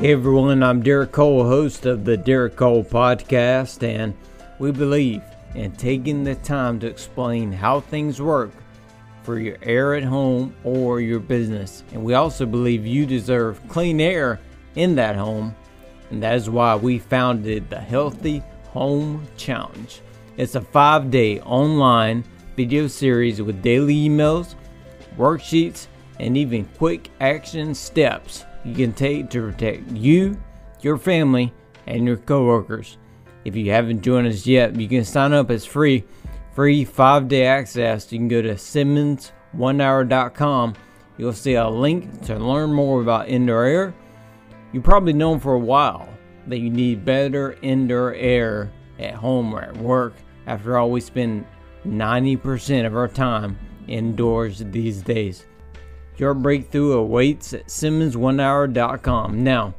Hey everyone, I'm Derek Cole, host of the Derek Cole Podcast, and we believe in taking the time to explain how things work for your air at home or your business. And we also believe you deserve clean air in that home, and that is why we founded the Healthy Home Challenge. It's a five day online video series with daily emails, worksheets, and even quick action steps you can take to protect you, your family, and your coworkers. If you haven't joined us yet, you can sign up as free, free five day access. You can go to SimmonsOneHour.com. You'll see a link to learn more about indoor air. You've probably known for a while that you need better indoor air at home or at work. After all, we spend 90% of our time indoors these days. Your breakthrough awaits at SimmonsOneHour.com. Now,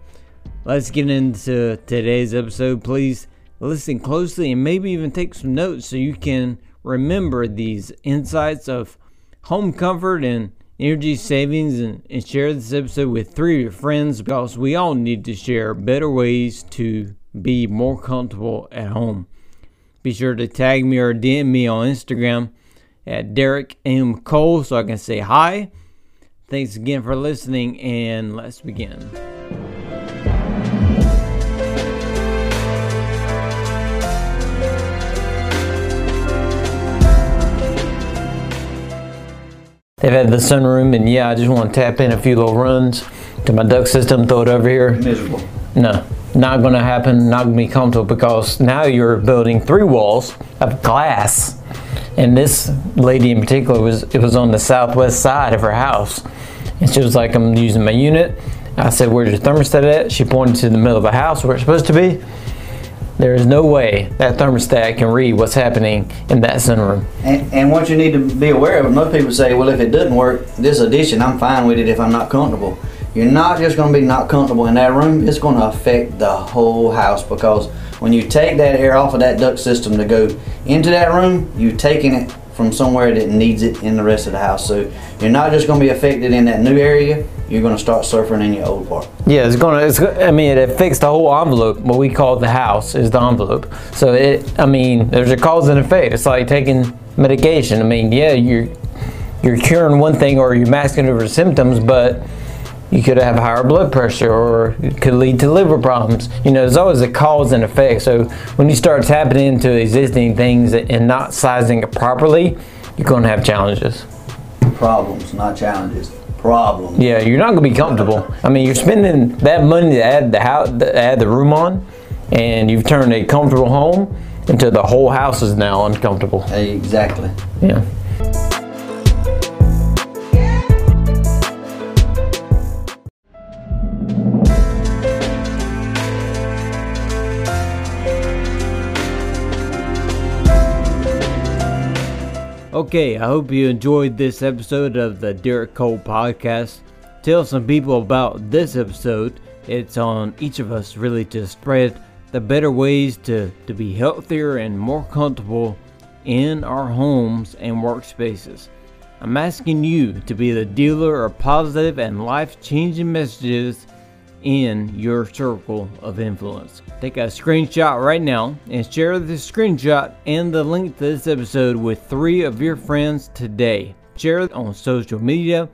let's get into today's episode. Please listen closely and maybe even take some notes so you can remember these insights of home comfort and energy savings and, and share this episode with three of your friends because we all need to share better ways to be more comfortable at home. Be sure to tag me or DM me on Instagram at Derek M. Cole so I can say hi Thanks again for listening, and let's begin. They've had the sunroom, and yeah, I just want to tap in a few little runs to my duct system, throw it over here. Miserable. No, not going to happen, not going to be comfortable because now you're building three walls of glass. And this lady in particular was it was on the southwest side of her house and she was like, I'm using my unit. I said, Where's your thermostat at? She pointed to the middle of the house where it's supposed to be. There is no way that thermostat can read what's happening in that sunroom. And, and what you need to be aware of, most people say, well, if it doesn't work, this addition, I'm fine with it if I'm not comfortable. You're not just going to be not comfortable in that room, it's going to affect the whole house because when you take that air off of that duct system to go into that room, you're taking it from somewhere that needs it in the rest of the house. So you're not just going to be affected in that new area. You're going to start suffering in your old part. Yeah, it's going to. It's, I mean, it affects the whole envelope. What we call the house is the envelope. So it. I mean, there's a cause and effect. It's like taking medication. I mean, yeah, you're you're curing one thing or you're masking over symptoms, but you could have higher blood pressure or it could lead to liver problems. You know, there's always a cause and effect. So when you start tapping into existing things and not sizing it properly, you're going to have challenges. Problems, not challenges. Problems. Yeah, you're not going to be comfortable. I mean, you're spending that money to add the house, to add the room on, and you've turned a comfortable home into the whole house is now uncomfortable. Exactly. Yeah. Okay, I hope you enjoyed this episode of the Derek Cole podcast. Tell some people about this episode. It's on each of us really to spread the better ways to, to be healthier and more comfortable in our homes and workspaces. I'm asking you to be the dealer of positive and life changing messages in your circle of influence. Take a screenshot right now and share the screenshot and the link to this episode with three of your friends today. Share it on social media.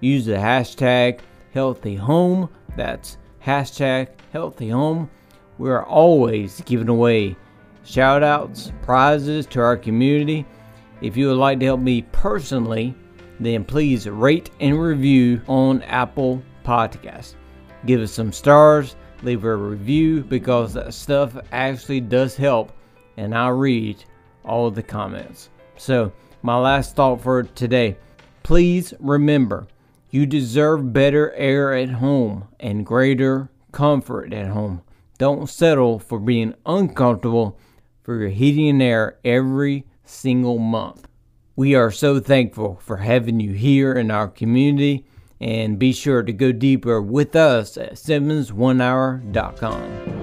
Use the hashtag healthy home. That's hashtag healthy home. We're always giving away shout outs, prizes to our community. If you would like to help me personally, then please rate and review on Apple Podcasts give us some stars, leave a review because that stuff actually does help and I read all the comments. So, my last thought for today please remember you deserve better air at home and greater comfort at home. Don't settle for being uncomfortable for your heating and air every single month. We are so thankful for having you here in our community and be sure to go deeper with us at SimmonsOneHour.com.